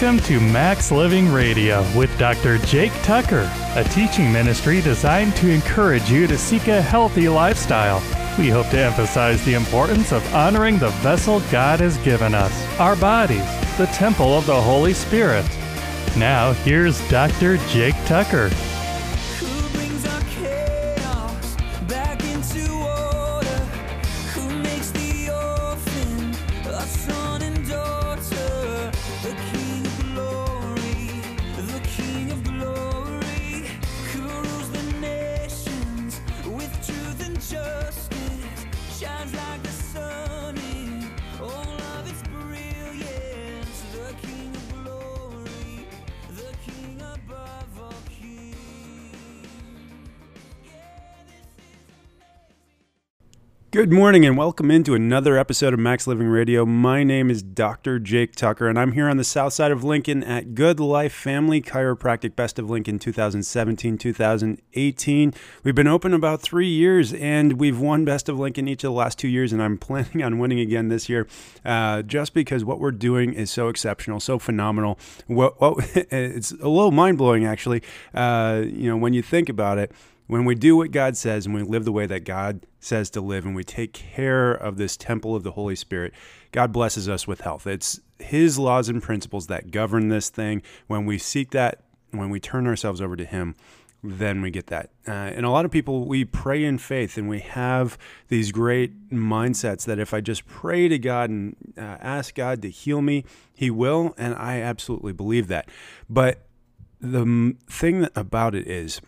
Welcome to Max Living Radio with Dr. Jake Tucker, a teaching ministry designed to encourage you to seek a healthy lifestyle. We hope to emphasize the importance of honoring the vessel God has given us, our bodies, the temple of the Holy Spirit. Now, here's Dr. Jake Tucker. Good morning and welcome into another episode of Max Living Radio. My name is Dr. Jake Tucker and I'm here on the south side of Lincoln at Good Life Family Chiropractic Best of Lincoln 2017 2018. We've been open about three years and we've won Best of Lincoln each of the last two years, and I'm planning on winning again this year uh, just because what we're doing is so exceptional, so phenomenal. What, what, it's a little mind blowing actually, uh, you know, when you think about it when we do what God says and we live the way that God says to live and we take care of this temple of the Holy Spirit, God blesses us with health. It's His laws and principles that govern this thing. When we seek that, when we turn ourselves over to Him, then we get that. Uh, and a lot of people, we pray in faith and we have these great mindsets that if I just pray to God and uh, ask God to heal me, He will. And I absolutely believe that. But the thing about it is,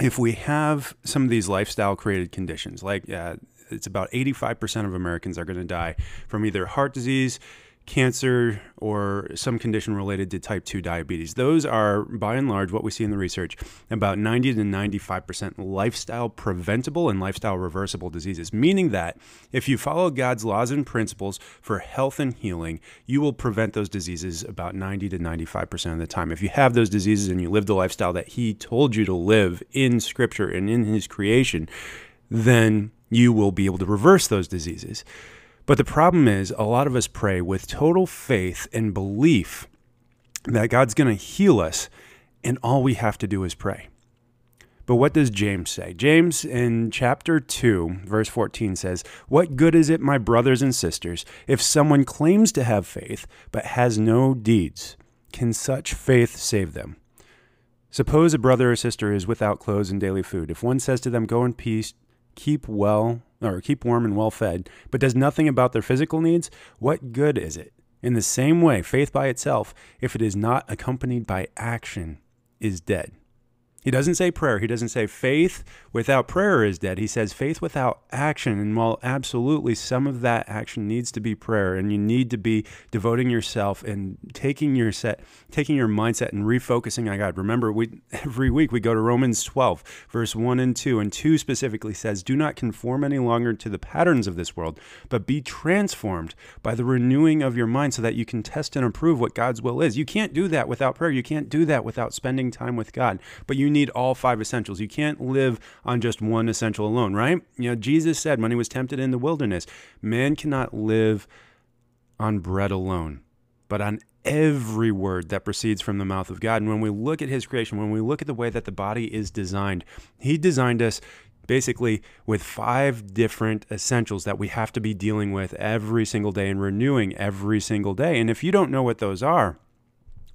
if we have some of these lifestyle created conditions, like uh, it's about 85% of Americans are going to die from either heart disease, cancer, or some condition related to type 2 diabetes. Those are, by and large, what we see in the research about 90 to 95% lifestyle preventable and lifestyle reversible diseases, meaning that if you follow God's laws and principles for health and healing, you will prevent those diseases about 90 to 95% of the time. If you have those diseases and you live the lifestyle that He told you to live in Scripture and in His creation, then you will be able to reverse those diseases. But the problem is, a lot of us pray with total faith and belief that God's going to heal us, and all we have to do is pray. But what does James say? James in chapter 2, verse 14 says, What good is it, my brothers and sisters, if someone claims to have faith but has no deeds? Can such faith save them? Suppose a brother or sister is without clothes and daily food. If one says to them, Go in peace, keep well, or keep warm and well fed, but does nothing about their physical needs, what good is it? In the same way, faith by itself, if it is not accompanied by action, is dead. He doesn't say prayer. He doesn't say faith without prayer is dead. He says faith without action. And while absolutely some of that action needs to be prayer, and you need to be devoting yourself and taking your set, taking your mindset and refocusing on God. Remember, we every week we go to Romans 12, verse 1 and 2, and 2 specifically says, Do not conform any longer to the patterns of this world, but be transformed by the renewing of your mind so that you can test and approve what God's will is. You can't do that without prayer. You can't do that without spending time with God. But you need all five essentials. You can't live on just one essential alone, right? You know, Jesus said when he was tempted in the wilderness, man cannot live on bread alone, but on every word that proceeds from the mouth of God. And when we look at his creation, when we look at the way that the body is designed, he designed us basically with five different essentials that we have to be dealing with every single day and renewing every single day. And if you don't know what those are,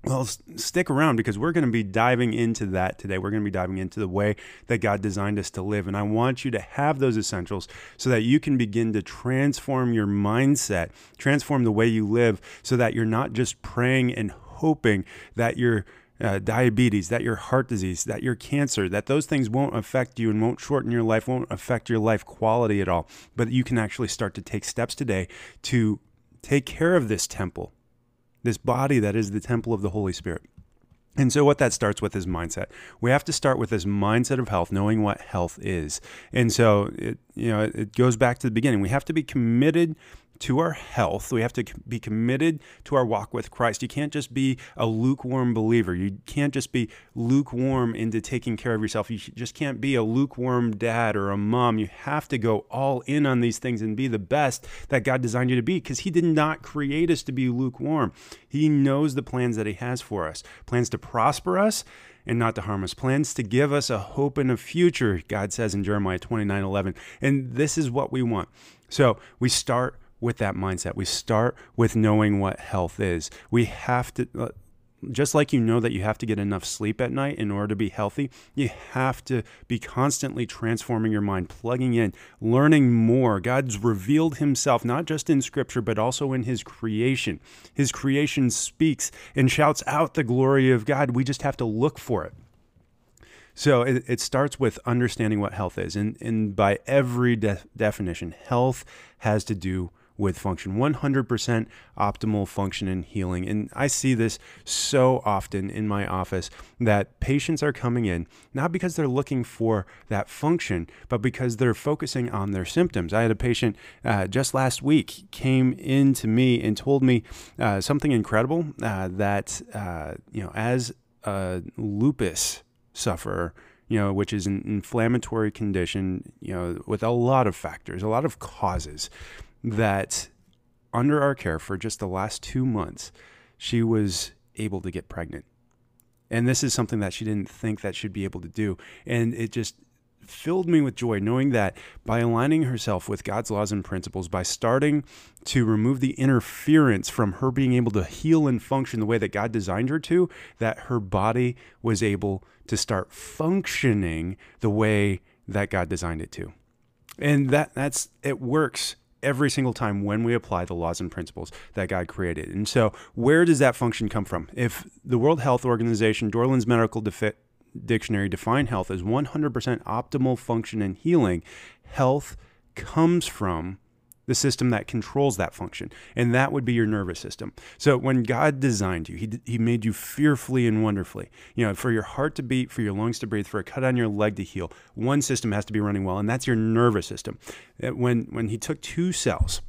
well, stick around because we're going to be diving into that today. We're going to be diving into the way that God designed us to live. And I want you to have those essentials so that you can begin to transform your mindset, transform the way you live, so that you're not just praying and hoping that your uh, diabetes, that your heart disease, that your cancer, that those things won't affect you and won't shorten your life, won't affect your life quality at all. But you can actually start to take steps today to take care of this temple this body that is the temple of the Holy Spirit. And so, what that starts with is mindset. We have to start with this mindset of health, knowing what health is. And so, it, you know, it goes back to the beginning. We have to be committed to our health. We have to be committed to our walk with Christ. You can't just be a lukewarm believer. You can't just be lukewarm into taking care of yourself. You just can't be a lukewarm dad or a mom. You have to go all in on these things and be the best that God designed you to be because He did not create us to be lukewarm. He knows the plans that He has for us plans to prosper us and not to harm us, plans to give us a hope and a future, God says in Jeremiah 29 11. And this is what we want. So we start with that mindset. We start with knowing what health is. We have to, uh, just like you know that you have to get enough sleep at night in order to be healthy, you have to be constantly transforming your mind, plugging in, learning more. God's revealed himself not just in scripture, but also in his creation. His creation speaks and shouts out the glory of God. We just have to look for it. So it, it starts with understanding what health is. And, and by every de- definition, health has to do with function 100% optimal function and healing. And I see this so often in my office that patients are coming in not because they're looking for that function, but because they're focusing on their symptoms. I had a patient uh, just last week came in to me and told me uh, something incredible uh, that, uh, you know, as a lupus sufferer, you know, which is an inflammatory condition, you know, with a lot of factors, a lot of causes that under our care for just the last two months, she was able to get pregnant. And this is something that she didn't think that she'd be able to do. And it just filled me with joy knowing that by aligning herself with God's laws and principles, by starting to remove the interference from her being able to heal and function the way that God designed her to, that her body was able to start functioning the way that God designed it to. And that that's it works every single time when we apply the laws and principles that God created. And so, where does that function come from? If the World Health Organization, Dorland's Medical Defi- Dictionary define health as 100% optimal function and healing, health comes from the system that controls that function, and that would be your nervous system. So when God designed you, He, he made you fearfully and wonderfully. You know, for your heart to beat, for your lungs to breathe, for a cut on your leg to heal, one system has to be running well, and that's your nervous system. When when He took two cells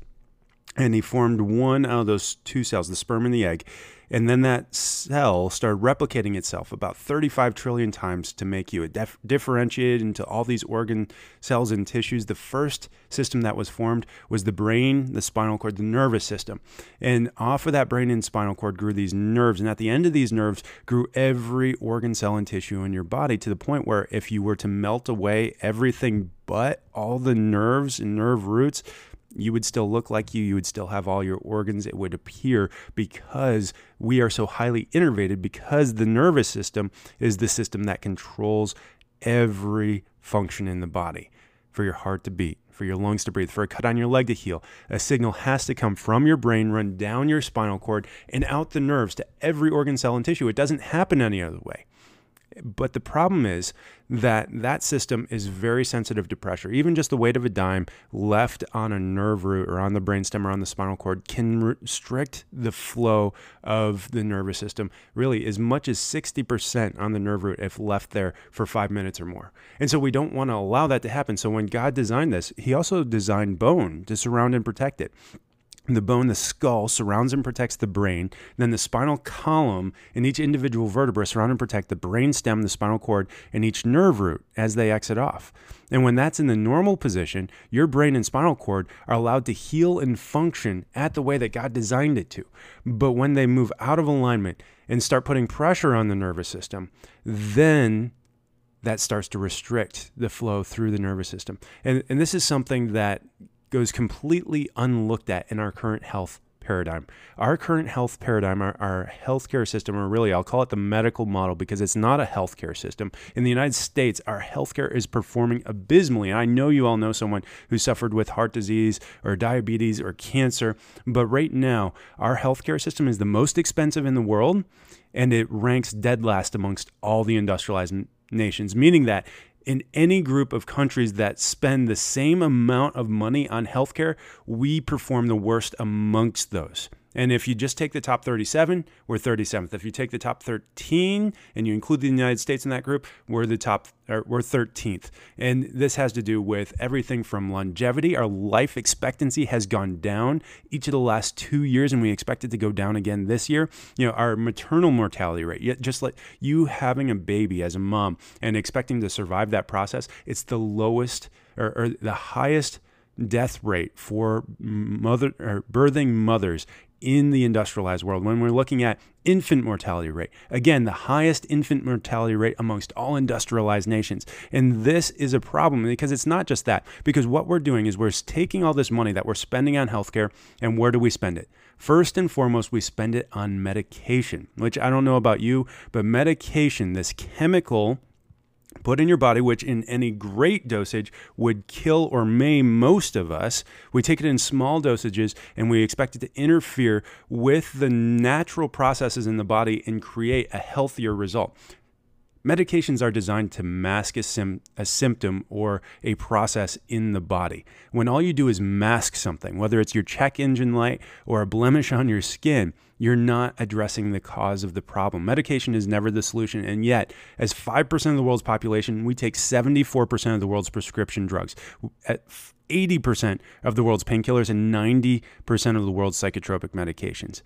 and He formed one out of those two cells, the sperm and the egg and then that cell started replicating itself about 35 trillion times to make you. It dif- differentiated into all these organ cells and tissues. The first system that was formed was the brain, the spinal cord, the nervous system. And off of that brain and spinal cord grew these nerves. And at the end of these nerves grew every organ, cell, and tissue in your body to the point where if you were to melt away everything but all the nerves and nerve roots, you would still look like you, you would still have all your organs, it would appear because we are so highly innervated, because the nervous system is the system that controls every function in the body. For your heart to beat, for your lungs to breathe, for a cut on your leg to heal, a signal has to come from your brain, run down your spinal cord, and out the nerves to every organ, cell, and tissue. It doesn't happen any other way. But the problem is that that system is very sensitive to pressure. Even just the weight of a dime left on a nerve root or on the brainstem or on the spinal cord can restrict the flow of the nervous system really as much as 60% on the nerve root if left there for five minutes or more. And so we don't want to allow that to happen. So when God designed this, He also designed bone to surround and protect it. The bone, the skull, surrounds and protects the brain. Then the spinal column and each individual vertebra surround and protect the brain stem, the spinal cord, and each nerve root as they exit off. And when that's in the normal position, your brain and spinal cord are allowed to heal and function at the way that God designed it to. But when they move out of alignment and start putting pressure on the nervous system, then that starts to restrict the flow through the nervous system. And, and this is something that goes completely unlooked at in our current health paradigm. Our current health paradigm, our, our healthcare system, or really, I'll call it the medical model because it's not a healthcare system. In the United States, our healthcare is performing abysmally. And I know you all know someone who suffered with heart disease or diabetes or cancer, but right now, our healthcare system is the most expensive in the world and it ranks dead last amongst all the industrialized nations, meaning that in any group of countries that spend the same amount of money on healthcare, we perform the worst amongst those. And if you just take the top 37, we're 37th. If you take the top 13 and you include the United States in that group, we're the top or we're 13th. And this has to do with everything from longevity. Our life expectancy has gone down each of the last 2 years and we expect it to go down again this year. You know, our maternal mortality rate, just like you having a baby as a mom and expecting to survive that process, it's the lowest or, or the highest death rate for mother or birthing mothers in the industrialized world when we're looking at infant mortality rate again the highest infant mortality rate amongst all industrialized nations. And this is a problem because it's not just that because what we're doing is we're taking all this money that we're spending on healthcare and where do we spend it? First and foremost we spend it on medication which i don't know about you but medication this chemical put in your body, which in any great dosage would kill or maim most of us. We take it in small dosages and we expect it to interfere with the natural processes in the body and create a healthier result. Medications are designed to mask a, sim- a, symptom or a process in the body. When all you do is mask something, whether it's your check engine light or a blemish on your skin, you're not addressing the cause of the problem. Medication is never the solution. And yet, as 5% of the world's population, we take 74% of the world's prescription drugs. At 80% of the world's painkillers and 90% of the world's psychotropic medications.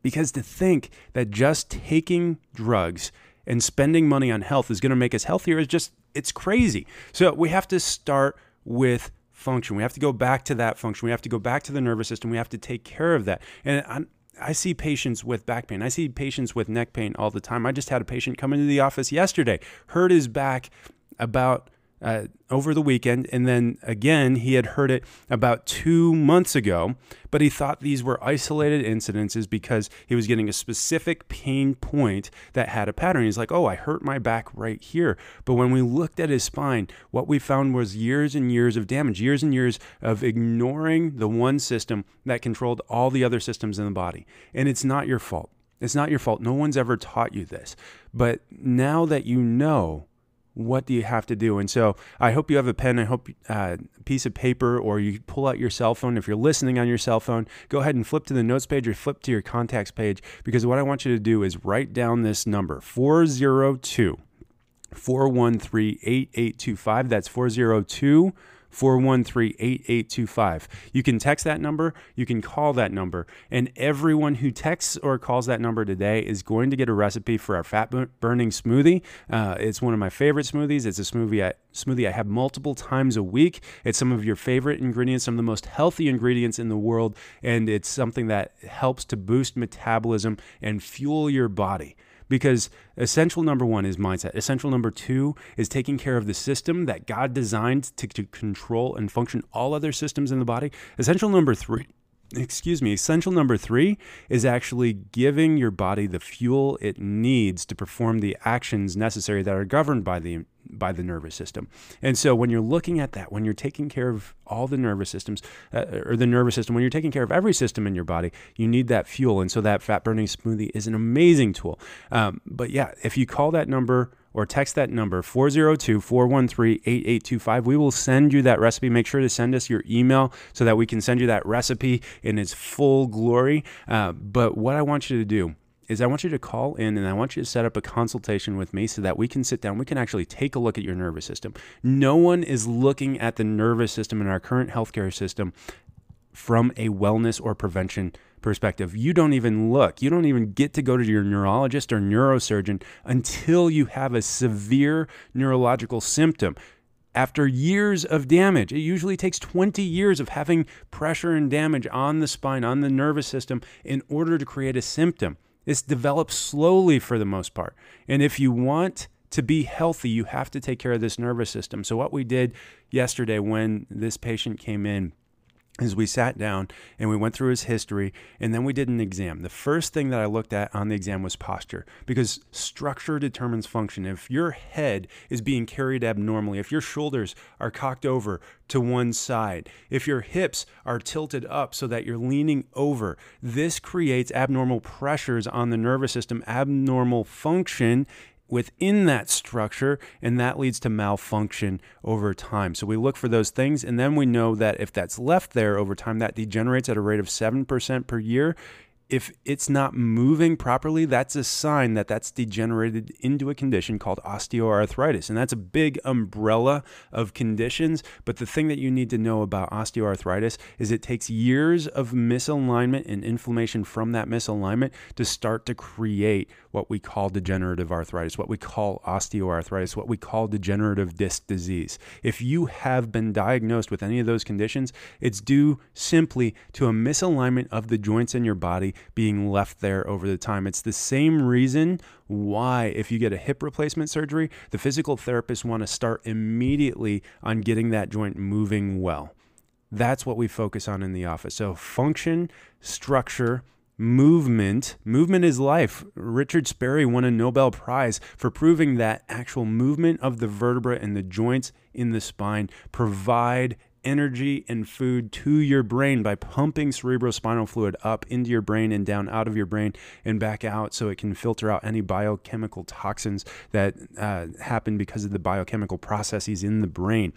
Because to think that just taking drugs and spending money on health is going to make us healthier is just it's crazy. So we have to start with function. We have to go back to that function. We have to go back to the nervous system. We have to take care of that. And I'm, I see patients with back pain. I see patients with neck pain all the time. I just had a patient come into the office yesterday, hurt his back about uh, over the weekend. And then again, he had heard it about two months ago, but he thought these were isolated incidences because he was getting a specific pain point that had a pattern. He's like, oh, I hurt my back right here. But when we looked at his spine, what we found was years and years of damage, years and years of ignoring the one system that controlled all the other systems in the body. And it's not your fault. It's not your fault. No one's ever taught you this. But now that you know, what do you have to do? And so I hope you have a pen. I hope uh, a piece of paper or you pull out your cell phone. If you're listening on your cell phone, go ahead and flip to the notes page or flip to your contacts page because what I want you to do is write down this number 402 413 8825. That's 402 413 8825. You can text that number, you can call that number, and everyone who texts or calls that number today is going to get a recipe for our fat burning smoothie. Uh, it's one of my favorite smoothies. It's a smoothie I, smoothie I have multiple times a week. It's some of your favorite ingredients, some of the most healthy ingredients in the world, and it's something that helps to boost metabolism and fuel your body because essential number one is mindset. Essential number two is taking care of the system that God designed to, to control and function all other systems in the body. Essential number three excuse me, essential number three is actually giving your body the fuel it needs to perform the actions necessary that are governed by the by the nervous system. And so when you're looking at that, when you're taking care of all the nervous systems uh, or the nervous system, when you're taking care of every system in your body, you need that fuel. And so that fat burning smoothie is an amazing tool. Um, but yeah, if you call that number or text that number 402 413 8825. We will send you that recipe. Make sure to send us your email so that we can send you that recipe in its full glory. Uh, but what I want you to do is I want you to call in and I want you to set up a consultation with me so that we can sit down. We can actually take a look at your nervous system. No one is looking at the nervous system in our current healthcare system from a wellness or prevention perspective. You don't even look, you don't even get to go to your neurologist or neurosurgeon until you have a severe neurological symptom. After years of damage, it usually takes 20 years of having pressure and damage on the spine, on the nervous system, in order to create a symptom. This develops slowly for the most part. And if you want to be healthy, you have to take care of this nervous system. So, what we did yesterday when this patient came in, is we sat down and we went through his history and then we did an exam. The first thing that I looked at on the exam was posture because structure determines function. If your head is being carried abnormally, if your shoulders are cocked over to one side, if your hips are tilted up so that you're leaning over, this creates abnormal pressures on the nervous system, abnormal function within that structure, and that leads to malfunction over time. So we look for those things, and then we know that if that's left there over time, that degenerates at a rate of 7% per year if it's not moving properly, that's a sign that that's degenerated into a condition called osteoarthritis. And that's a big umbrella of conditions. But the thing that you need to know about osteoarthritis is it takes years of misalignment and inflammation from that misalignment to start to create what we call degenerative arthritis, what we call osteoarthritis, what we call degenerative disc disease. If you have been diagnosed with any of those conditions, it's due simply to a misalignment of the joints in your body being left there over the time. It's the same reason why, if you get a hip replacement surgery, the physical therapists want to start immediately on getting that joint moving well. That's what we focus on in the office. So, function, structure, movement. Movement is life. Richard Sperry won a Nobel Prize for proving that actual movement of the vertebra and the joints in the spine provide energy and food to your brain by pumping cerebrospinal fluid up into your brain and down out of your brain and back out so it can filter out any biochemical toxins that uh, happen because of the biochemical processes in the brain.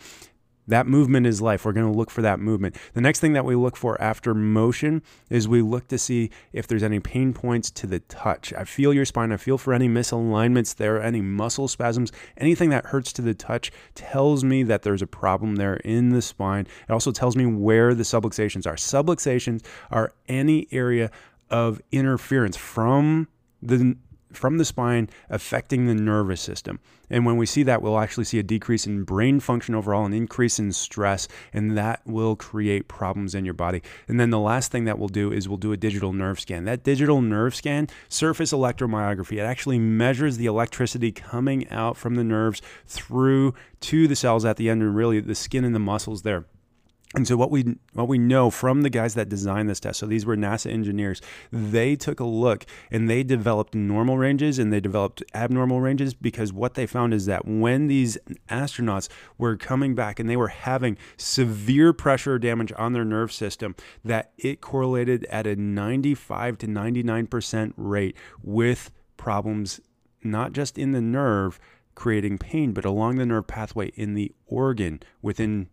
That movement is life. We're going to look for that movement. The next thing that we look for after motion is we look to see if there's any pain points to the touch. I feel your spine. I feel for any misalignments there, any muscle spasms, anything that hurts to the touch tells me that there's a problem there in the spine. It also tells me where the subluxations are. Subluxations are any area of interference from the from the spine affecting the nervous system. And when we see that, we'll actually see a decrease in brain function overall, an increase in stress, and that will create problems in your body. And then the last thing that we'll do is we'll do a digital nerve scan. That digital nerve scan, surface electromyography, it actually measures the electricity coming out from the nerves through to the cells at the end and really the skin and the muscles there. And so what we what we know from the guys that designed this test, so these were NASA engineers, they took a look and they developed normal ranges and they developed abnormal ranges because what they found is that when these astronauts were coming back and they were having severe pressure damage on their nerve system, that it correlated at a 95 to 99% rate with problems not just in the nerve creating pain, but along the nerve pathway in the organ within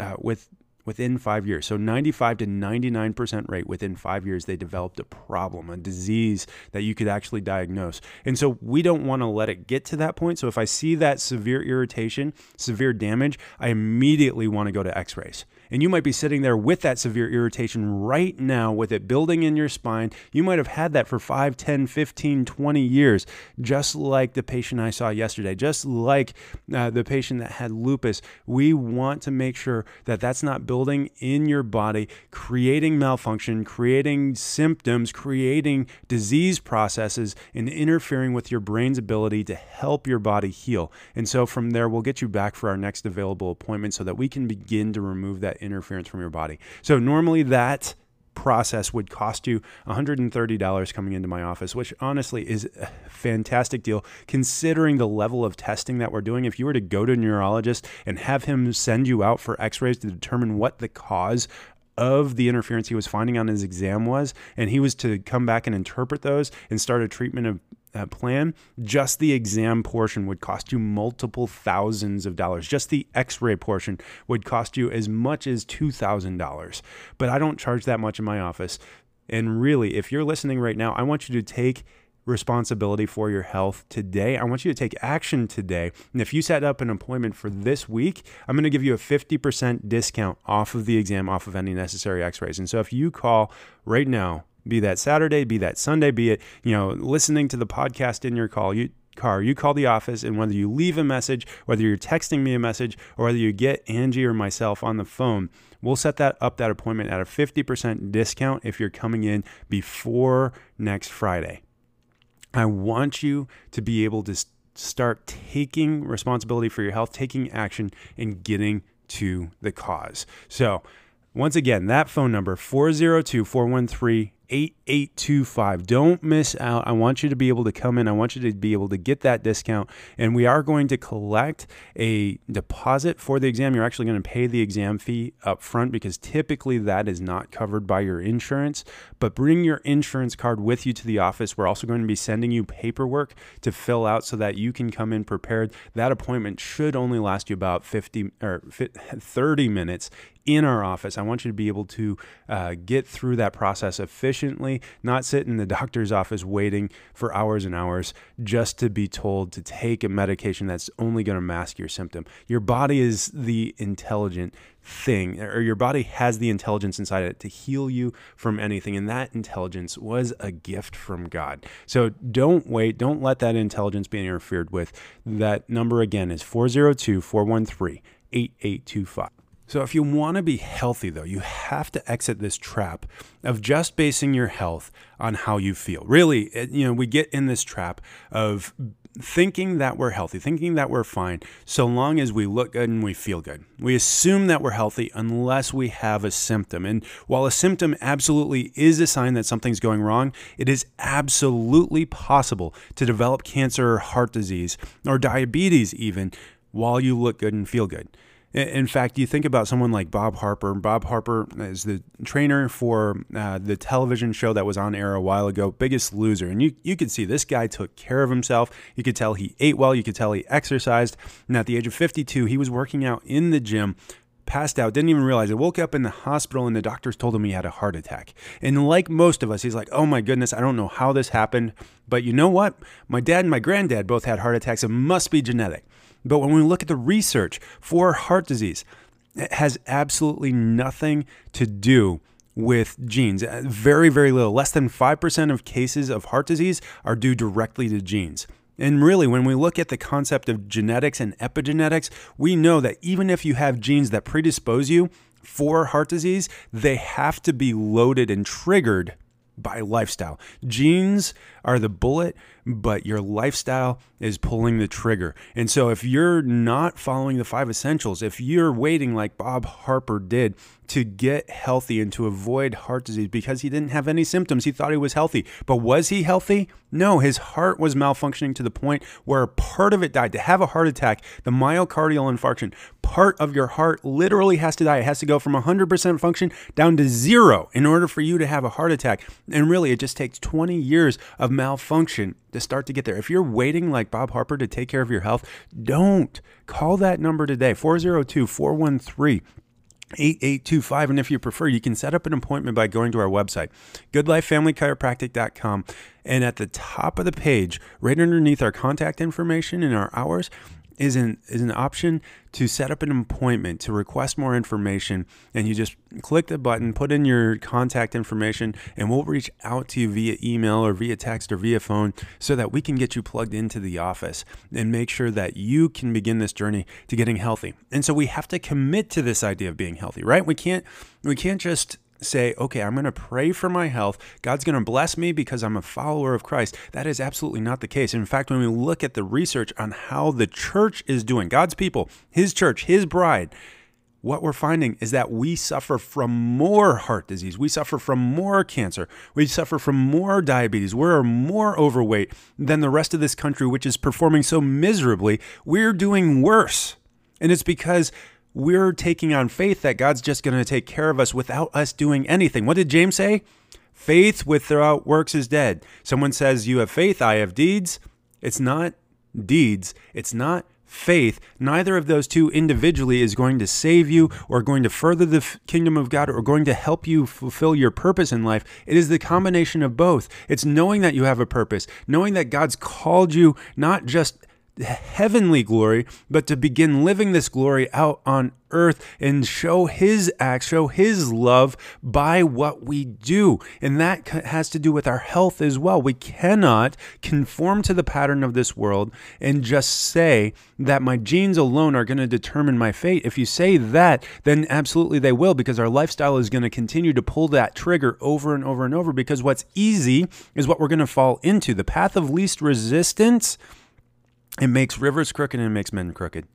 uh, with within five years. So 95 to 99% rate within five years, they developed a problem, a disease that you could actually diagnose. And so we don't want to let it get to that point. So if I see that severe irritation, severe damage, I immediately want to go to x rays. And you might be sitting there with that severe irritation right now with it building in your spine. You might have had that for 5, 10, 15, 20 years, just like the patient I saw yesterday, just like uh, the patient that had lupus. We want to make sure that that's not building in your body, creating malfunction, creating symptoms, creating disease processes, and interfering with your brain's ability to help your body heal. And so from there, we'll get you back for our next available appointment so that we can begin to remove that interference from your body. So normally that process would cost you $130 coming into my office, which honestly is a fantastic deal considering the level of testing that we're doing. If you were to go to a neurologist and have him send you out for x rays to determine what the cause of the interference he was finding on his exam was, and he was to come back and interpret those and start a treatment of uh, plan, just the exam portion would cost you multiple thousands of dollars. Just the x ray portion would cost you as much as $2,000. But I don't charge that much in my office. And really, if you're listening right now, I want you to take responsibility for your health today. I want you to take action today. And if you set up an appointment for this week, I'm going to give you a 50% discount off of the exam, off of any necessary x rays. And so if you call right now, be that Saturday, be that Sunday, be it, you know, listening to the podcast in your call, you car, you call the office and whether you leave a message, whether you're texting me a message, or whether you get Angie or myself on the phone, we'll set that up that appointment at a 50% discount if you're coming in before next Friday. I want you to be able to start taking responsibility for your health, taking action, and getting to the cause. So, once again, that phone number 402 413 8825. Don't miss out. I want you to be able to come in. I want you to be able to get that discount. And we are going to collect a deposit for the exam. You're actually going to pay the exam fee up front because typically that is not covered by your insurance. But bring your insurance card with you to the office. We're also going to be sending you paperwork to fill out so that you can come in prepared. That appointment should only last you about 50 or 30 minutes in our office. I want you to be able to uh, get through that process efficiently, not sit in the doctor's office waiting for hours and hours just to be told to take a medication that's only going to mask your symptom. Your body is the intelligent thing, or your body has the intelligence inside it to heal you from anything. And that intelligence was a gift from God. So don't wait. Don't let that intelligence be interfered with. That number again is 402 413 8825. So, if you want to be healthy, though, you have to exit this trap of just basing your health on how you feel. Really, you know, we get in this trap of thinking that we're healthy, thinking that we're fine, so long as we look good and we feel good. We assume that we're healthy unless we have a symptom. And while a symptom absolutely is a sign that something's going wrong, it is absolutely possible to develop cancer or heart disease or diabetes even while you look good and feel good. In fact, you think about someone like Bob Harper. Bob Harper is the trainer for uh, the television show that was on air a while ago, Biggest Loser. And you, you could see this guy took care of himself. You could tell he ate well. You could tell he exercised. And at the age of 52, he was working out in the gym passed out, didn't even realize it, woke up in the hospital and the doctors told him he had a heart attack. And like most of us, he's like, oh my goodness, I don't know how this happened. But you know what? My dad and my granddad both had heart attacks. It must be genetic. But when we look at the research for heart disease, it has absolutely nothing to do with genes. Uh, very, very little. Less than 5% of cases of heart disease are due directly to genes. And really, when we look at the concept of genetics and epigenetics, we know that even if you have genes that predispose you for heart disease, they have to be loaded and triggered by lifestyle. Genes are the bullet, but your lifestyle is pulling the trigger. And so if you're not following the five essentials, if you're waiting like Bob Harper did to get healthy and to avoid heart disease because he didn't have any symptoms, he thought he was healthy. But was he healthy? No, his heart was malfunctioning to the point where part of it died. To have a heart attack, the myocardial infarction, part of your heart literally has to die. It has to go from 100% function down to zero in order for you to have a heart attack. And really, it just takes 20 years of malfunction to start to get there. If you're waiting like Bob Harper to take care of your health, don't. Call that number today 402 413 8825. And if you prefer, you can set up an appointment by going to our website, goodlifefamilychiropractic.com. And at the top of the page, right underneath our contact information and our hours, is an is an option to set up an appointment to request more information and you just click the button put in your contact information and we'll reach out to you via email or via text or via phone so that we can get you plugged into the office and make sure that you can begin this journey to getting healthy. And so we have to commit to this idea of being healthy right? We can't we can't just say, okay, I'm going to pray for my health. God's going to bless me because I'm a follower of Christ. That is absolutely not the case. In fact, when we look at the research on how the church is doing, God's people, His church, His bride, what we're finding is that we suffer from more heart disease. We suffer from more cancer. We suffer from more diabetes. We're more overweight than the rest of this country, which is performing so miserably. We're doing worse. And it's because we're taking on faith that God's just going to take care of us without us doing anything. What did James say? Faith without works is dead. Someone says, You have faith, I have deeds. It's not deeds, it's not faith. Neither of those two individually is going to save you or going to further the f- kingdom of God or going to help you fulfill your purpose in life. It is the combination of both. It's knowing that you have a purpose, knowing that God's called you not just heavenly glory, but to begin living this glory out on earth and show his act, show his love by what we do. And that has to do with our health as well. We cannot conform to the pattern of this world and just say that my genes alone are going to determine my fate. If you say that, then absolutely they will, because our lifestyle is going to continue to pull that trigger over and over and over. Because what's easy is what we're going to fall into. The path of least resistance it makes rivers crooked and it makes men crooked.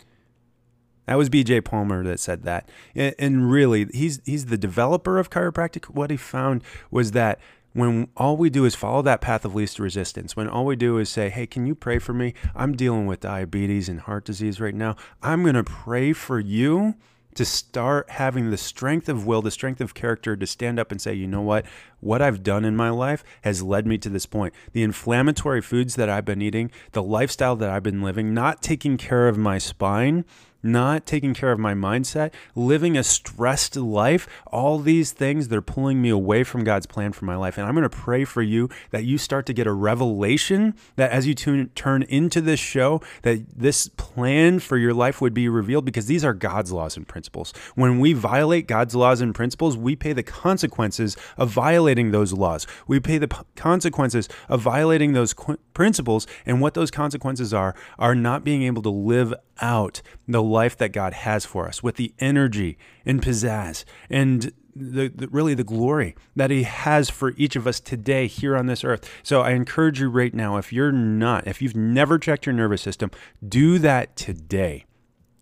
That was B.J. Palmer that said that. And really, he's he's the developer of chiropractic. What he found was that when all we do is follow that path of least resistance, when all we do is say, Hey, can you pray for me? I'm dealing with diabetes and heart disease right now. I'm going to pray for you to start having the strength of will, the strength of character to stand up and say, you know what? What I've done in my life has led me to this point. The inflammatory foods that I've been eating, the lifestyle that I've been living, not taking care of my spine, not taking care of my mindset, living a stressed life, all these things, they're pulling me away from God's plan for my life. And I'm going to pray for you that you start to get a revelation that as you tune, turn into this show, that this plan for your life would be revealed because these are God's laws and principles. When we violate God's laws and principles, we pay the consequences of violating those laws. We pay the p- consequences of violating those qu- principles. And what those consequences are, are not being able to live out the life that God has for us with the energy and pizzazz and the, the, really the glory that he has for each of us today here on this earth. So I encourage you right now if you're not if you've never checked your nervous system, do that today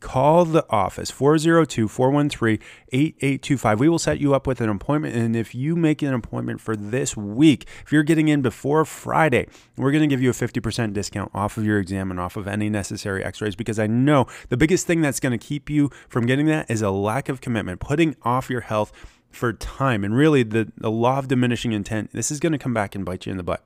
call the office 402 413 8825. We will set you up with an appointment. And if you make an appointment for this week, if you're getting in before Friday, we're going to give you a 50% discount off of your exam and off of any necessary x rays because I know the biggest thing that's going to keep you from getting that is a lack of commitment, putting off your health for time. And really, the, the law of diminishing intent, this is going to come back and bite you in the butt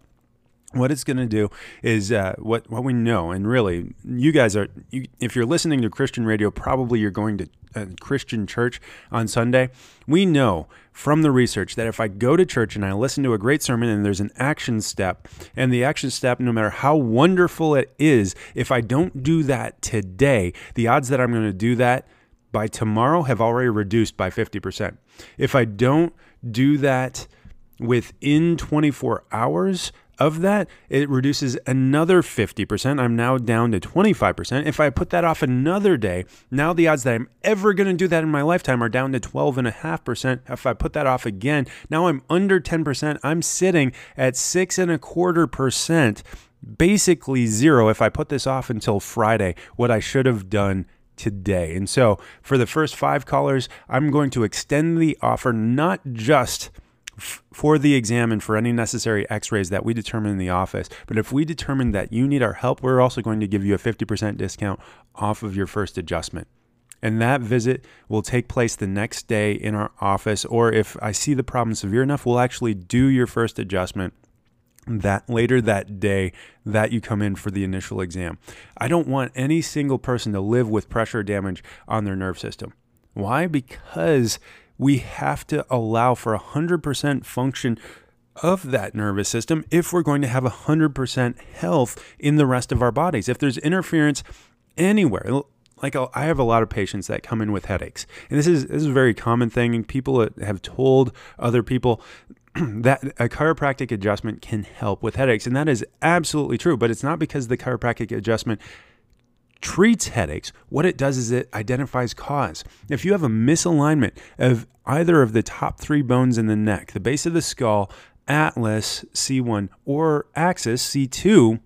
what it's going to do is uh, what what we know, and really, you guys are. You, if you're listening to Christian radio, probably you're going to a Christian church on Sunday. We know from the research that if I go to church and I listen to a great sermon and there's an action step, and the action step, no matter how wonderful it is, if I don't do that today, the odds that I'm going to do that by tomorrow have already reduced by 50%. If I don't do that within 24 hours, of that, it reduces another 50%. I'm now down to 25%. If I put that off another day, now the odds that I'm ever going to do that in my lifetime are down to 12.5%. If I put that off again, now I'm under 10%. I'm sitting at six and a quarter percent, basically zero if I put this off until Friday, what I should have done today. And so for the first five callers, I'm going to extend the offer not just for the exam and for any necessary x rays that we determine in the office. But if we determine that you need our help, we're also going to give you a 50% discount off of your first adjustment. And that visit will take place the next day in our office. Or if I see the problem severe enough, we'll actually do your first adjustment that later that day that you come in for the initial exam. I don't want any single person to live with pressure damage on their nerve system. Why? Because we have to allow for 100% function of that nervous system if we're going to have 100% health in the rest of our bodies. If there's interference anywhere, like oh, I have a lot of patients that come in with headaches, and this is this is a very common thing. People have told other people that a chiropractic adjustment can help with headaches, and that is absolutely true. But it's not because the chiropractic adjustment treats headaches. What it does is it identifies cause. If you have a misalignment of either of the top three bones in the neck, the base of the skull, atlas C1, or axis C2,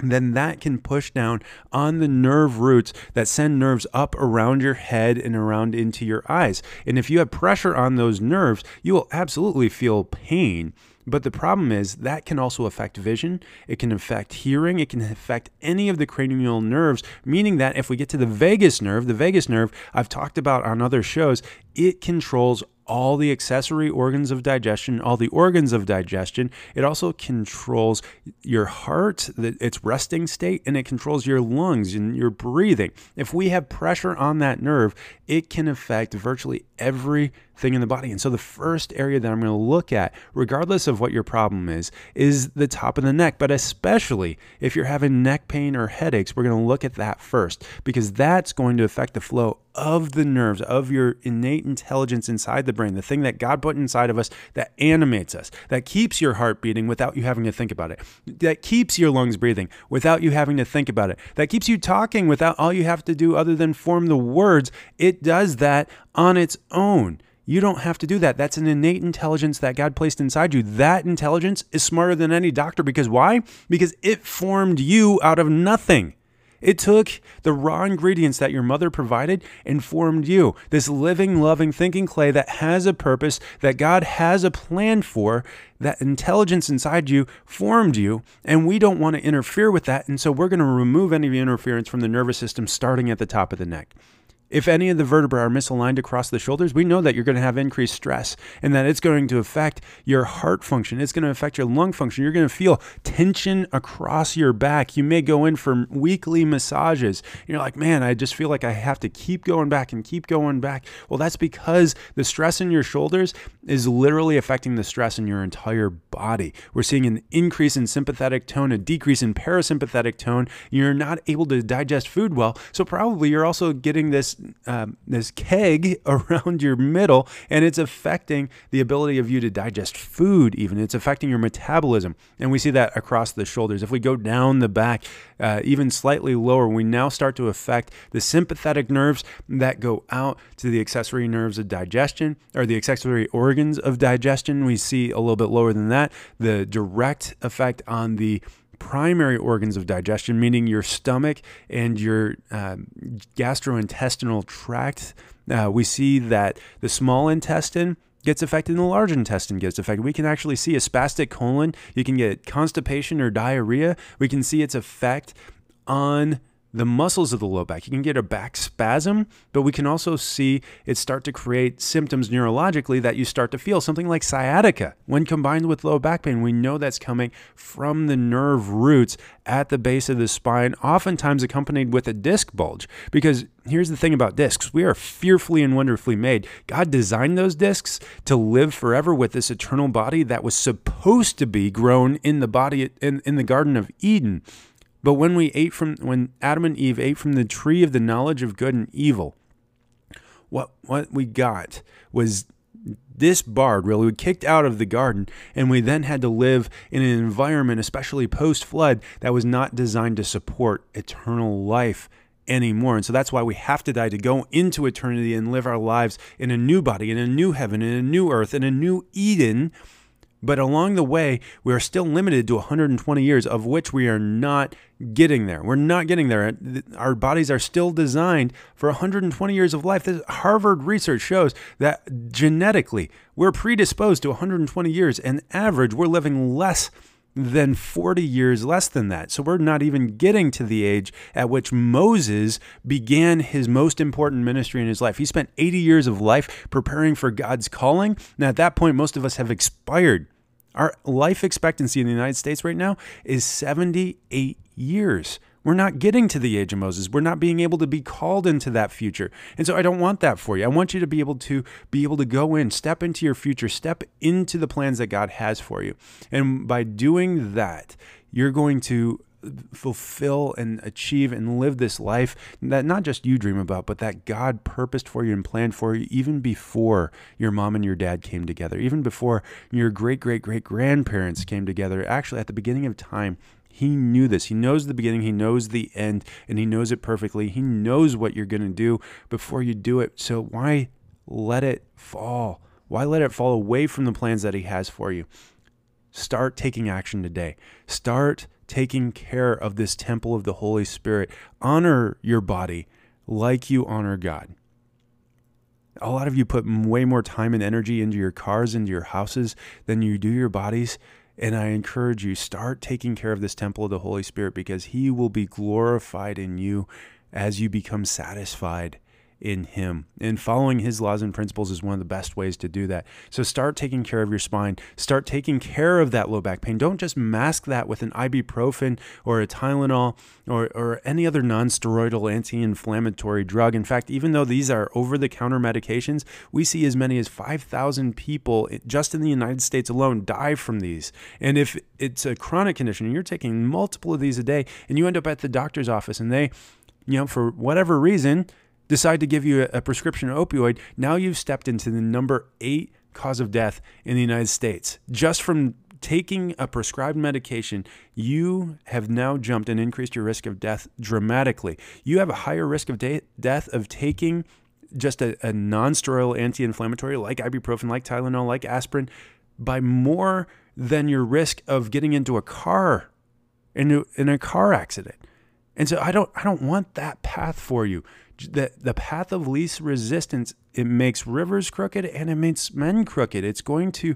then that can push down on the nerve roots that send nerves up around your head and around into your eyes. And if you have pressure on those nerves, you will absolutely feel pain. But the problem is that can also affect vision, it can affect hearing, it can affect any of the cranial nerves, meaning that if we get to the vagus nerve, the vagus nerve I've talked about on other shows, it controls all the accessory organs of digestion, all the organs of digestion. It also controls your heart, that its resting state, and it controls your lungs and your breathing. If we have pressure on that nerve, it can affect virtually everything in the body. And so, the first area that I'm going to look at, regardless of what your problem is, is the top of the neck. But especially if you're having neck pain or headaches, we're going to look at that first because that's going to affect the flow of the nerves, of your innate intelligence inside the brain, the thing that God put inside of us that animates us, that keeps your heart beating without you having to think about it, that keeps your lungs breathing without you having to think about it, that keeps you talking without all you have to do other than form the words. It does that on its own. You don't have to do that. That's an innate intelligence that God placed inside you. That intelligence is smarter than any doctor because why? Because it formed you out of nothing. It took the raw ingredients that your mother provided and formed you. This living, loving, thinking clay that has a purpose, that God has a plan for, that intelligence inside you formed you, and we don't want to interfere with that. And so we're going to remove any interference from the nervous system starting at the top of the neck. If any of the vertebrae are misaligned across the shoulders, we know that you're going to have increased stress and that it's going to affect your heart function. It's going to affect your lung function. You're going to feel tension across your back. You may go in for weekly massages. You're like, man, I just feel like I have to keep going back and keep going back. Well, that's because the stress in your shoulders is literally affecting the stress in your entire body. We're seeing an increase in sympathetic tone, a decrease in parasympathetic tone. You're not able to digest food well. So, probably you're also getting this um, this keg around your middle, and it's affecting the ability of you to digest food. Even it's affecting your metabolism, and we see that across the shoulders. If we go down the back, uh, even slightly lower, we now start to affect the sympathetic nerves that go out to the accessory nerves of digestion or the accessory organs of digestion. We see a little bit lower than that. The direct effect on the primary organs of digestion, meaning your stomach and your um, gastrointestinal tract. Uh, we see that the small intestine gets affected and the large intestine gets affected. We can actually see a spastic colon. You can get constipation or diarrhea. We can see its effect on the muscles of the low back. You can get a back spasm, but we can also see it start to create symptoms neurologically that you start to feel something like sciatica. When combined with low back pain, we know that's coming from the nerve roots at the base of the spine, oftentimes accompanied with a disc bulge. Because here's the thing about discs we are fearfully and wonderfully made. God designed those discs to live forever with this eternal body that was supposed to be grown in the body in, in the Garden of Eden. But when we ate from when Adam and Eve ate from the tree of the knowledge of good and evil, what what we got was disbarred, really. We kicked out of the garden, and we then had to live in an environment, especially post flood, that was not designed to support eternal life anymore. And so that's why we have to die to go into eternity and live our lives in a new body, in a new heaven, in a new earth, in a new Eden but along the way, we are still limited to 120 years, of which we are not getting there. We're not getting there. Our bodies are still designed for 120 years of life. This Harvard research shows that genetically, we're predisposed to 120 years, and average, we're living less than 40 years less than that. So we're not even getting to the age at which Moses began his most important ministry in his life. He spent 80 years of life preparing for God's calling. Now, at that point, most of us have expired. Our life expectancy in the United States right now is 78 years. We're not getting to the age of Moses. We're not being able to be called into that future. And so I don't want that for you. I want you to be able to be able to go in, step into your future, step into the plans that God has for you. And by doing that, you're going to fulfill and achieve and live this life that not just you dream about, but that God purposed for you and planned for you even before your mom and your dad came together, even before your great great great grandparents came together. Actually, at the beginning of time, he knew this. He knows the beginning, he knows the end, and he knows it perfectly. He knows what you're going to do before you do it. So why let it fall? Why let it fall away from the plans that he has for you? Start taking action today. Start taking care of this temple of the Holy Spirit. Honor your body like you honor God. A lot of you put way more time and energy into your cars, into your houses, than you do your bodies. And I encourage you, start taking care of this temple of the Holy Spirit because He will be glorified in you as you become satisfied in Him. And following His laws and principles is one of the best ways to do that. So start taking care of your spine. Start taking care of that low back pain. Don't just mask that with an ibuprofen or a Tylenol or, or any other non steroidal anti inflammatory drug. In fact, even though these are over the counter medications, we see as many as 5,000 people just in the United States alone die from these. And if it's a chronic condition and you're taking multiple of these a day and you end up at the doctor's office and they, you know, for whatever reason, decide to give you a, prescription opioid, now you've stepped into the number eight cause of death in the United States. Just from taking a prescribed medication, you have now jumped and increased your risk of death dramatically. You have a higher risk of de- death of taking just a, a non steroidal anti inflammatory like ibuprofen, like Tylenol, like aspirin by more than your risk of getting into a car, in a, in a car accident. And so I don't I don't want that path for you. The the path of least resistance it makes rivers crooked and it makes men crooked. It's going to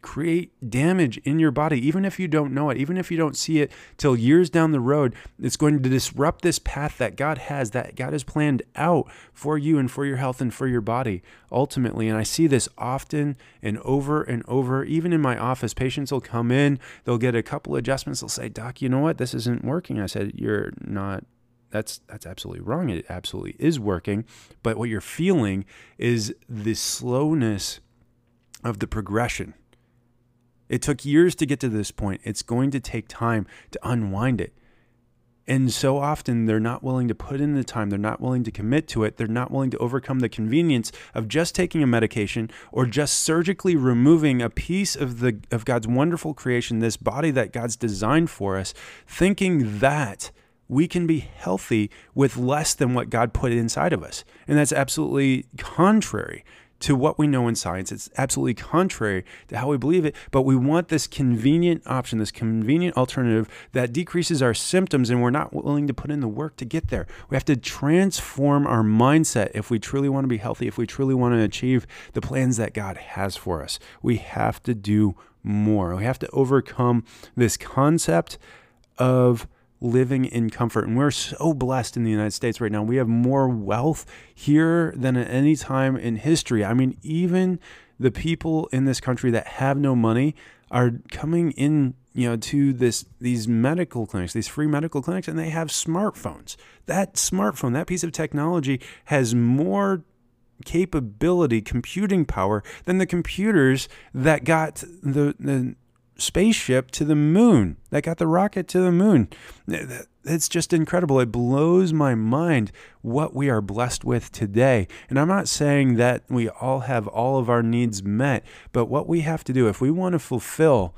create damage in your body, even if you don't know it, even if you don't see it till years down the road. It's going to disrupt this path that God has, that God has planned out for you and for your health and for your body ultimately. And I see this often and over and over. Even in my office, patients will come in, they'll get a couple adjustments, they'll say, Doc, you know what? This isn't working. I said, You're not that's that's absolutely wrong. It absolutely is working, but what you're feeling is the slowness of the progression. It took years to get to this point. It's going to take time to unwind it. And so often they're not willing to put in the time, they're not willing to commit to it, they're not willing to overcome the convenience of just taking a medication or just surgically removing a piece of the of God's wonderful creation, this body that God's designed for us, thinking that we can be healthy with less than what God put inside of us. And that's absolutely contrary to what we know in science. It's absolutely contrary to how we believe it, but we want this convenient option, this convenient alternative that decreases our symptoms, and we're not willing to put in the work to get there. We have to transform our mindset if we truly want to be healthy, if we truly want to achieve the plans that God has for us. We have to do more. We have to overcome this concept of living in comfort. And we're so blessed in the United States right now. We have more wealth here than at any time in history. I mean, even the people in this country that have no money are coming in you know to this these medical clinics these free medical clinics and they have smartphones that smartphone that piece of technology has more capability computing power than the computers that got the, the spaceship to the moon, that got the rocket to the moon. It's just incredible. It blows my mind what we are blessed with today. And I'm not saying that we all have all of our needs met, but what we have to do, if we want to fulfill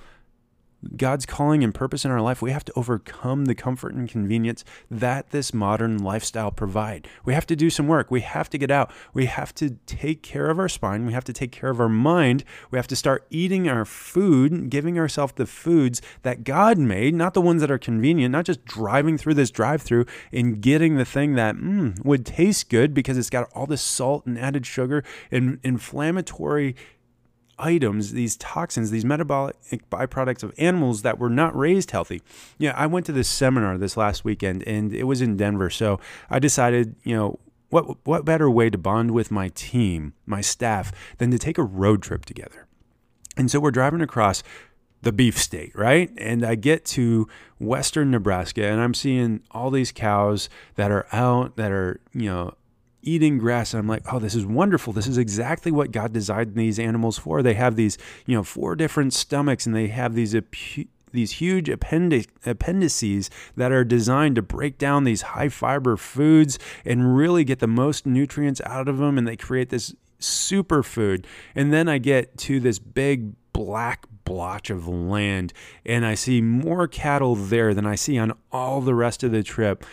God's calling and purpose in our life, we have to overcome the comfort and convenience that this modern lifestyle provide. We have to do some work. We have to get out. We have to take care of our spine. We have to take care of our mind. We have to start eating our food, giving ourselves the foods that God made, not the ones that are convenient, not just driving through this drive-through and getting the thing that mm, would taste good because it's got all this salt and added sugar and inflammatory items, these toxins, these metabolic byproducts of animals that were not raised healthy. Yeah, I went to this seminar this last weekend and it was in Denver. So I decided, you know, what what better way to bond with my team, my staff, than to take a road trip together? And so we're driving across the beef state, right? And I get to western Nebraska and I'm seeing all these cows that are out that are, you know, eating grass and I'm like, "Oh, this is wonderful. This is exactly what God designed these animals for. They have these, you know, four different stomachs and they have these these huge appendic- appendices that are designed to break down these high fiber foods and really get the most nutrients out of them and they create this super food. And then I get to this big black blotch of land and I see more cattle there than I see on all the rest of the trip.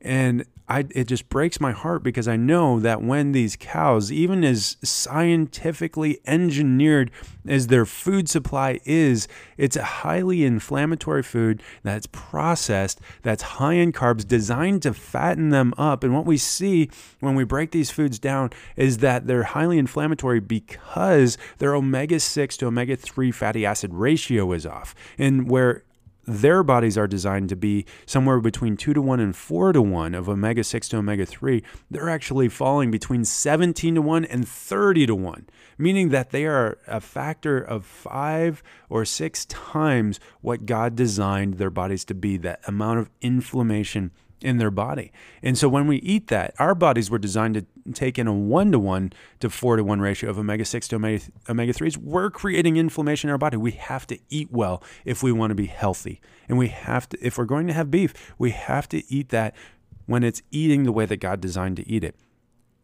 And I, it just breaks my heart because I know that when these cows, even as scientifically engineered as their food supply is, it's a highly inflammatory food that's processed, that's high in carbs, designed to fatten them up. And what we see when we break these foods down is that they're highly inflammatory because their omega 6 to omega 3 fatty acid ratio is off. And where their bodies are designed to be somewhere between 2 to 1 and 4 to 1 of omega 6 to omega 3. They're actually falling between 17 to 1 and 30 to 1, meaning that they are a factor of 5 or 6 times what God designed their bodies to be, that amount of inflammation in their body. And so when we eat that, our bodies were designed to take in a one to one to four to one ratio of omega 6 to omega 3s. We're creating inflammation in our body. We have to eat well if we want to be healthy. And we have to, if we're going to have beef, we have to eat that when it's eating the way that God designed to eat it.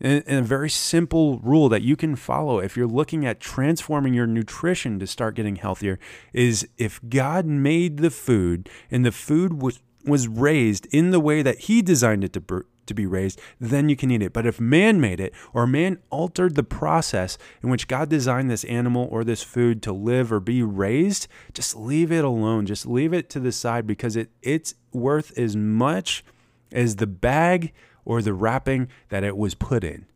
And, a very simple rule that you can follow if you're looking at transforming your nutrition to start getting healthier is if God made the food and the food was was raised in the way that he designed it to, to be raised, then you can eat it. But if man made it or man altered the process in which God designed this animal or this food to live or be raised, just leave it alone. Just leave it to the side because it, it's worth as much as the bag or the wrapping that it was put in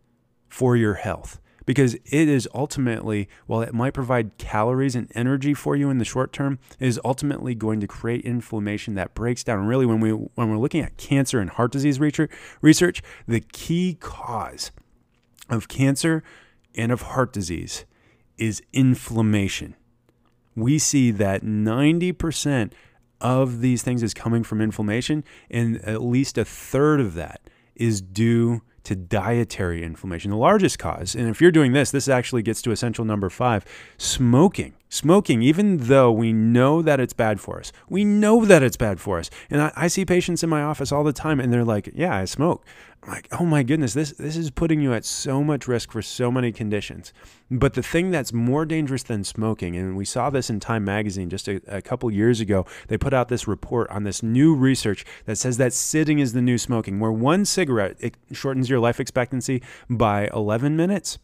for your health. Because it is ultimately, while it might provide calories and energy for you in the short term, is ultimately going to create inflammation that breaks down. And really, when we when we're looking at cancer and heart disease research, research, the key cause of cancer and of heart disease is inflammation. We see that 90% of these things is coming from inflammation, and at least a third of that is due to dietary inflammation, the largest cause. And if you're doing this, this actually gets to essential number five smoking. Smoking, even though we know that it's bad for us, we know that it's bad for us. And I, I see patients in my office all the time, and they're like, Yeah, I smoke. I'm like, oh my goodness, this this is putting you at so much risk for so many conditions. But the thing that's more dangerous than smoking, and we saw this in Time Magazine just a, a couple years ago, they put out this report on this new research that says that sitting is the new smoking, where one cigarette it shortens your life expectancy by 11 minutes.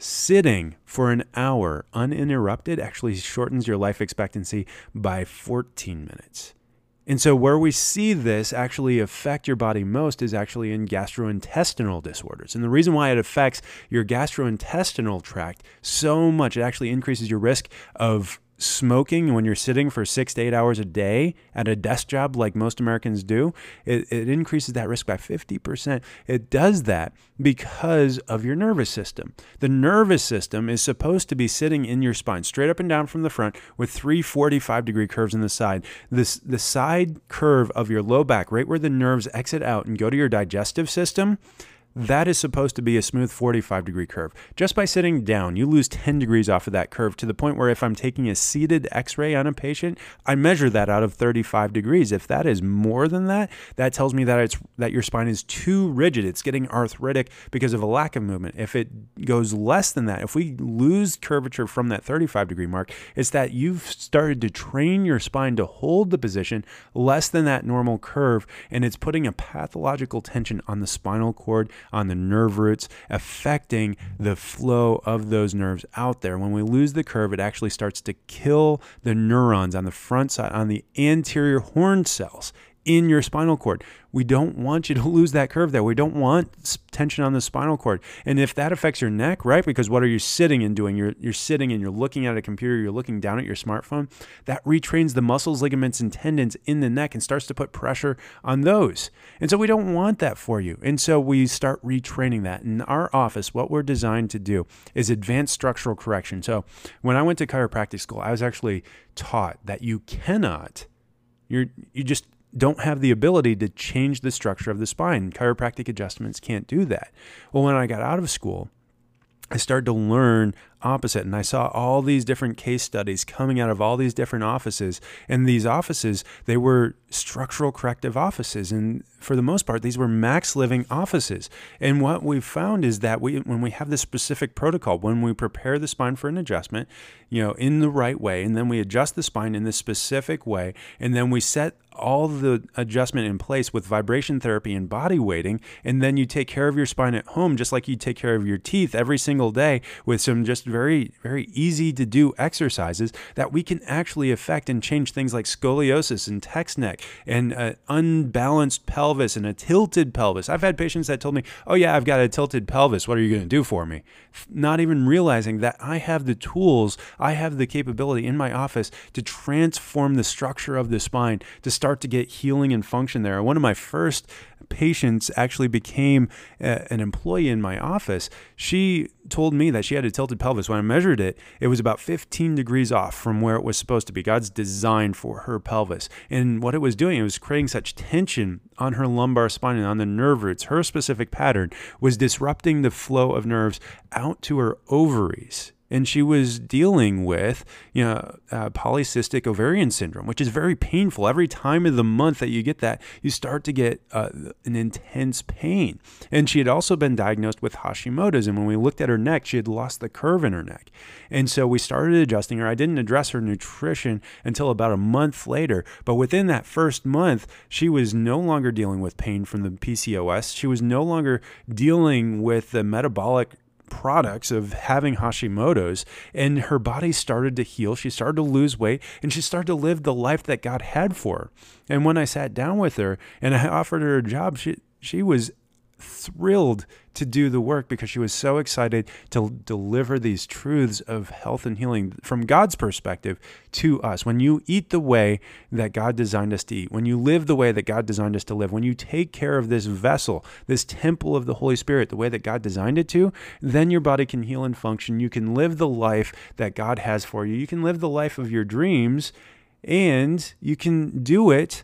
Sitting for an hour uninterrupted actually shortens your life expectancy by 14 minutes. And so, where we see this actually affect your body most is actually in gastrointestinal disorders. And the reason why it affects your gastrointestinal tract so much, it actually increases your risk of smoking when you're sitting for six to eight hours a day at a desk job like most Americans do, it, it increases that risk by 50%. It does that because of your nervous system. The nervous system is supposed to be sitting in your spine, straight up and down from the front, with three 45 degree curves in the side. This, the side curve of your low back, right where the nerves exit out and go to your digestive system, that is supposed to be a smooth 45 degree curve. Just by sitting down, you lose 10 degrees off of that curve to the point where if I'm taking a seated x ray on a patient, I measure that out of 35 degrees. If that is more than that, that tells me that it's that your spine is too rigid. It's getting arthritic because of a lack of movement. If it goes less than that, if we lose curvature from that 35 degree mark, it's that you've started to train your spine to hold the position less than that normal curve, and it's putting a pathological tension on the spinal cord on the nerve roots, affecting the flow of those nerves out there. When we lose the curve, it actually starts to kill the neurons on the front side, on the anterior horn cells in your spinal cord. We don't want you to lose that curve there. We don't want tension on the spinal cord. And if that affects your neck, right? Because what are you sitting and doing? You're you're sitting and you're looking at a computer, you're looking down at your smartphone. That retrains the muscles, ligaments, and tendons in the neck and starts to put pressure on those. And so we don't want that for you. And so we start retraining that. In our office, what we're designed to do is advanced structural correction. So when I went to chiropractic school, I was actually taught that you cannot you're you just don't have the ability to change the structure of the spine. Chiropractic adjustments can't do that. Well, when I got out of school, I started to learn opposite. And I saw all these different case studies coming out of all these different offices. And these offices, they were structural corrective offices. And for the most part, these were max living offices. And what we found is that we, when we have this specific protocol, when we prepare the spine for an adjustment, you know, in the right way, and then we adjust the spine in this specific way, and then we set all the adjustment in place with vibration therapy and body weighting, and then you take care of your spine at home just like you take care of your teeth every single day with some just very, very easy to do exercises that we can actually affect and change things like scoliosis and text neck and an unbalanced pelvis and a tilted pelvis. I've had patients that told me, Oh, yeah, I've got a tilted pelvis. What are you going to do for me? Not even realizing that I have the tools, I have the capability in my office to transform the structure of the spine to start to get healing and function there. One of my first patients actually became a, an employee in my office. She told me that she had a tilted pelvis. When I measured it, it was about 15 degrees off from where it was supposed to be. God's design for her pelvis. And what it was doing, it was creating such tension on her lumbar spine and on the nerve roots. Her specific pattern was disrupting the flow of nerves out to her ovaries and she was dealing with you know uh, polycystic ovarian syndrome which is very painful. Every time of the month that you get that you start to get uh, an intense pain. And she had also been diagnosed with hashimoto's and when we looked at her neck she had lost the curve in her neck. And so we started adjusting her. I didn't address her nutrition until about a month later but within that first month she was no longer dealing with pain from the pcos she was no longer dealing with the metabolic products of having Hashimoto's, and her body started to heal. She started to lose weight, and she started to live the life that God had for her. And when I sat down with her and I offered her a job, she she was thrilled to do the work because she was so excited to deliver these truths of health and healing from God's perspective to us. When you eat the way that God designed us to eat, when you live the way that God designed us to live, when you take care of this vessel, this temple of the Holy Spirit, the way that God designed it to, then your body can heal and function. You can live the life that God has for you. You can live the life of your dreams and you can do it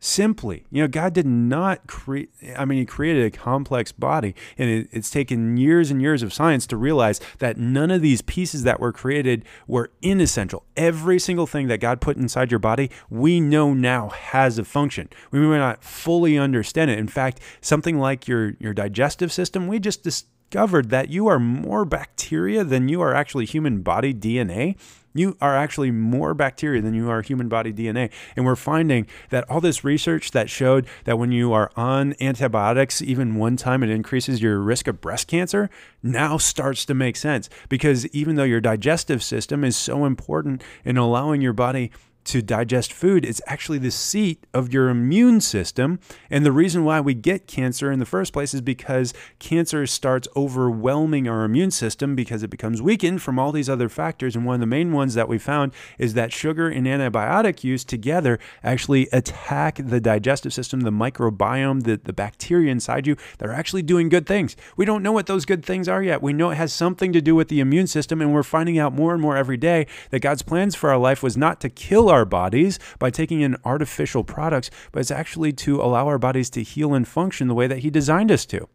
simply. You know, God did not create, I mean, He created a complex body, and it, it's taken years and years of science to realize that none of these pieces that were created were inessential. Every single thing that God put inside your body, we know now has a function. We may not fully understand it. In fact, something like your, your digestive system, we just discovered that you are more bacteria than you are actually human body DNA. You are actually more bacteria than you are human body DNA. And we're finding that all this research that showed that when you are on antibiotics, even one time it increases your risk of breast cancer, now starts to make sense. Because even though your digestive system is so important in allowing your body to digest food is actually the seat of your immune system. And the reason why we get cancer in the first place is because cancer starts overwhelming our immune system because it becomes weakened from all these other factors. And one of the main ones that we found is that sugar and antibiotic use together actually attack the digestive system, the microbiome, the, the bacteria inside you that are actually doing good things. We don't know what those good things are yet. We know it has something to do with the immune system. And we're finding out more and more every day that God's plans for our life was not to kill our our bodies by taking in artificial products, but it's actually to allow our bodies to heal and function the way that He designed us to.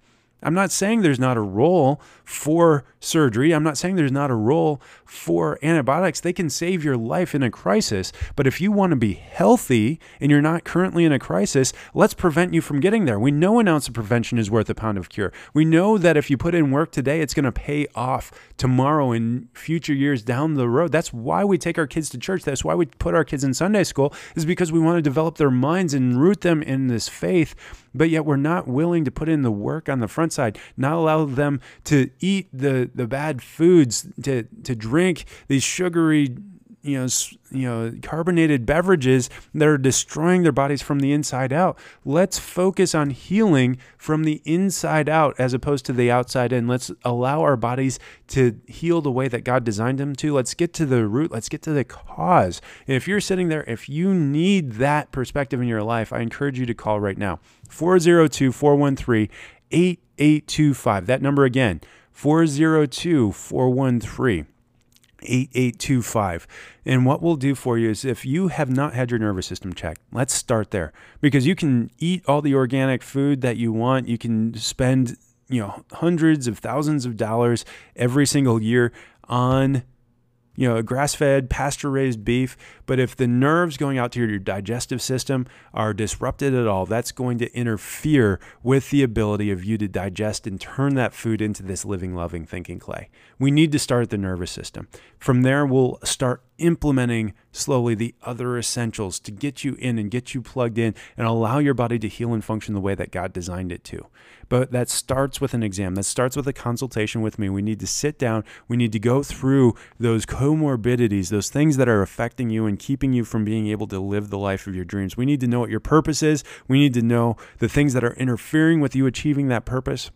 I'm not saying there's not a role for surgery. I'm not saying there's not a role for antibiotics. They can save your life in a crisis. But if you want to be healthy and you're not currently in a crisis, let's prevent you from getting there. We know an ounce of prevention is worth a pound of cure. We know that if you put in work today, it's going to pay off tomorrow and future years down the road. That's why we take our kids to church. That's why we put our kids in Sunday school, is because we want to develop their minds and root them in this faith but yet we're not willing to put in the work on the front side, not allow them to eat the, the bad foods, to, to drink these sugary you know, you know, carbonated beverages that are destroying their bodies from the inside out. Let's focus on healing from the inside out as opposed to the outside in. Let's allow our bodies to heal the way that God designed them to. Let's get to the root. Let's get to the cause. And if you're sitting there, if you need that perspective in your life, I encourage you to call right now 402 413 8825. That number again, 402 413 8825. And what we'll do for you is if you have not had your nervous system checked, let's start there because you can eat all the organic food that you want. You can spend, you know, hundreds of thousands of dollars every single year on you know, grass fed, pasture raised beef. But if the nerves going out to your digestive system are disrupted at all, that's going to interfere with the ability of you to digest and turn that food into this living, loving, thinking clay. We need to start the nervous system. From there, we'll start implementing slowly the other essentials to get you in and get you plugged in and allow your body to heal and function the way that God designed it to. But that starts with an exam. That starts with a consultation with me. We need to sit down. We need to go through those comorbidities, those things that are affecting you and keeping you from being able to live the life of your dreams. We need to know what your purpose is. We need to know the things that are interfering with you achieving that purpose.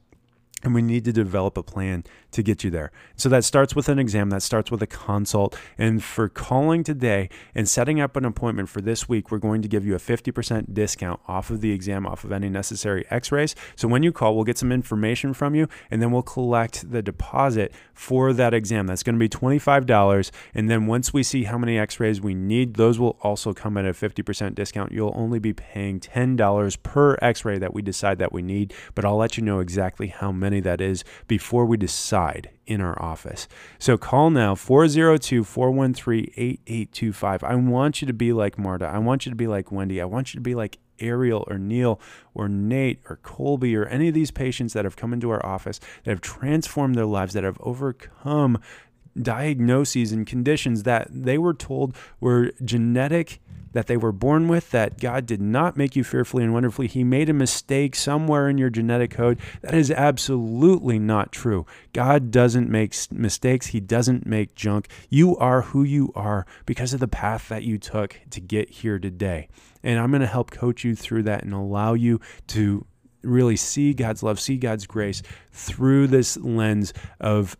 And we need to develop a plan to get you there. So that starts with an exam, that starts with a consult. And for calling today and setting up an appointment for this week, we're going to give you a 50% discount off of the exam, off of any necessary x rays. So when you call, we'll get some information from you and then we'll collect the deposit for that exam. That's going to be $25. And then once we see how many x rays we need, those will also come at a 50% discount. You'll only be paying $10 per x ray that we decide that we need, but I'll let you know exactly how many that is before we decide in our office. So call now 402 413 8825. I want you to be like Marta. I want you to be like Wendy. I want you to be like Ariel or Neil or Nate or Colby or any of these patients that have come into our office that have transformed their lives, that have overcome diagnoses and conditions that they were told were genetic that they were born with, that God did not make you fearfully and wonderfully. He made a mistake somewhere in your genetic code. That is absolutely not true. God doesn't make mistakes, He doesn't make junk. You are who you are because of the path that you took to get here today. And I'm going to help coach you through that and allow you to really see God's love, see God's grace through this lens of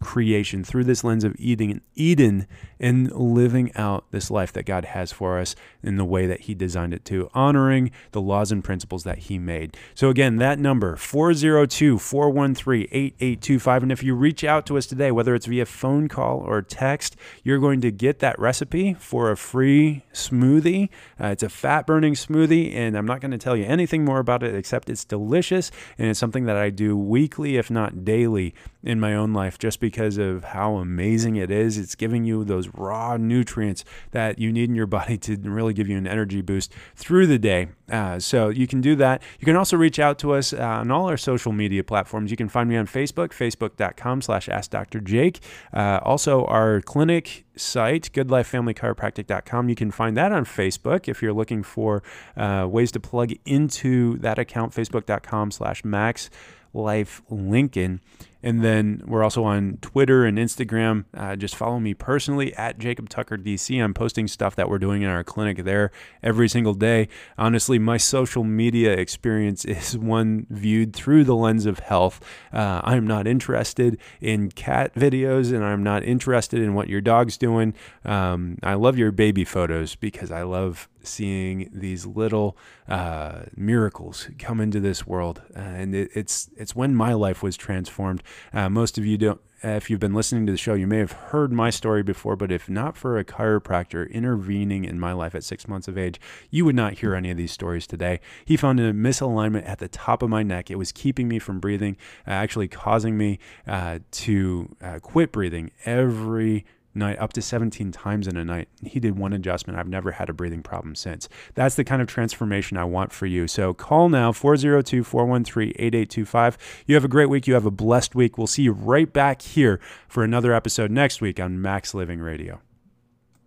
creation through this lens of Eden, Eden and living out this life that God has for us in the way that He designed it to, honoring the laws and principles that He made. So, again, that number 402 413 8825. And if you reach out to us today, whether it's via phone call or text, you're going to get that recipe for a free smoothie. Uh, it's a fat burning smoothie, and I'm not going to tell you anything more about it except it's delicious and it's something that I do weekly, if not daily, in my own life just because of how amazing it is. It's giving you those raw nutrients that you need in your body to really give you an energy boost through the day. Uh, so you can do that. You can also reach out to us uh, on all our social media platforms. You can find me on Facebook, facebook.com slash Ask Dr. Jake. Uh, also, our clinic site, goodlifefamilychiropractic.com. You can find that on Facebook if you're looking for uh, ways to plug into that account, facebook.com slash max life and then we're also on Twitter and Instagram. Uh, just follow me personally at Jacob Tucker DC. I'm posting stuff that we're doing in our clinic there every single day. Honestly, my social media experience is one viewed through the lens of health. Uh, I'm not interested in cat videos and I'm not interested in what your dog's doing. Um, I love your baby photos because I love seeing these little uh, miracles come into this world, uh, and it, it's it's when my life was transformed. Uh, most of you don't. If you've been listening to the show, you may have heard my story before, but if not for a chiropractor intervening in my life at six months of age, you would not hear any of these stories today. He found a misalignment at the top of my neck. It was keeping me from breathing, uh, actually causing me uh, to uh, quit breathing every night up to 17 times in a night. He did one adjustment. I've never had a breathing problem since. That's the kind of transformation I want for you. So call now 402 413 8825. You have a great week. You have a blessed week. We'll see you right back here for another episode next week on Max Living Radio.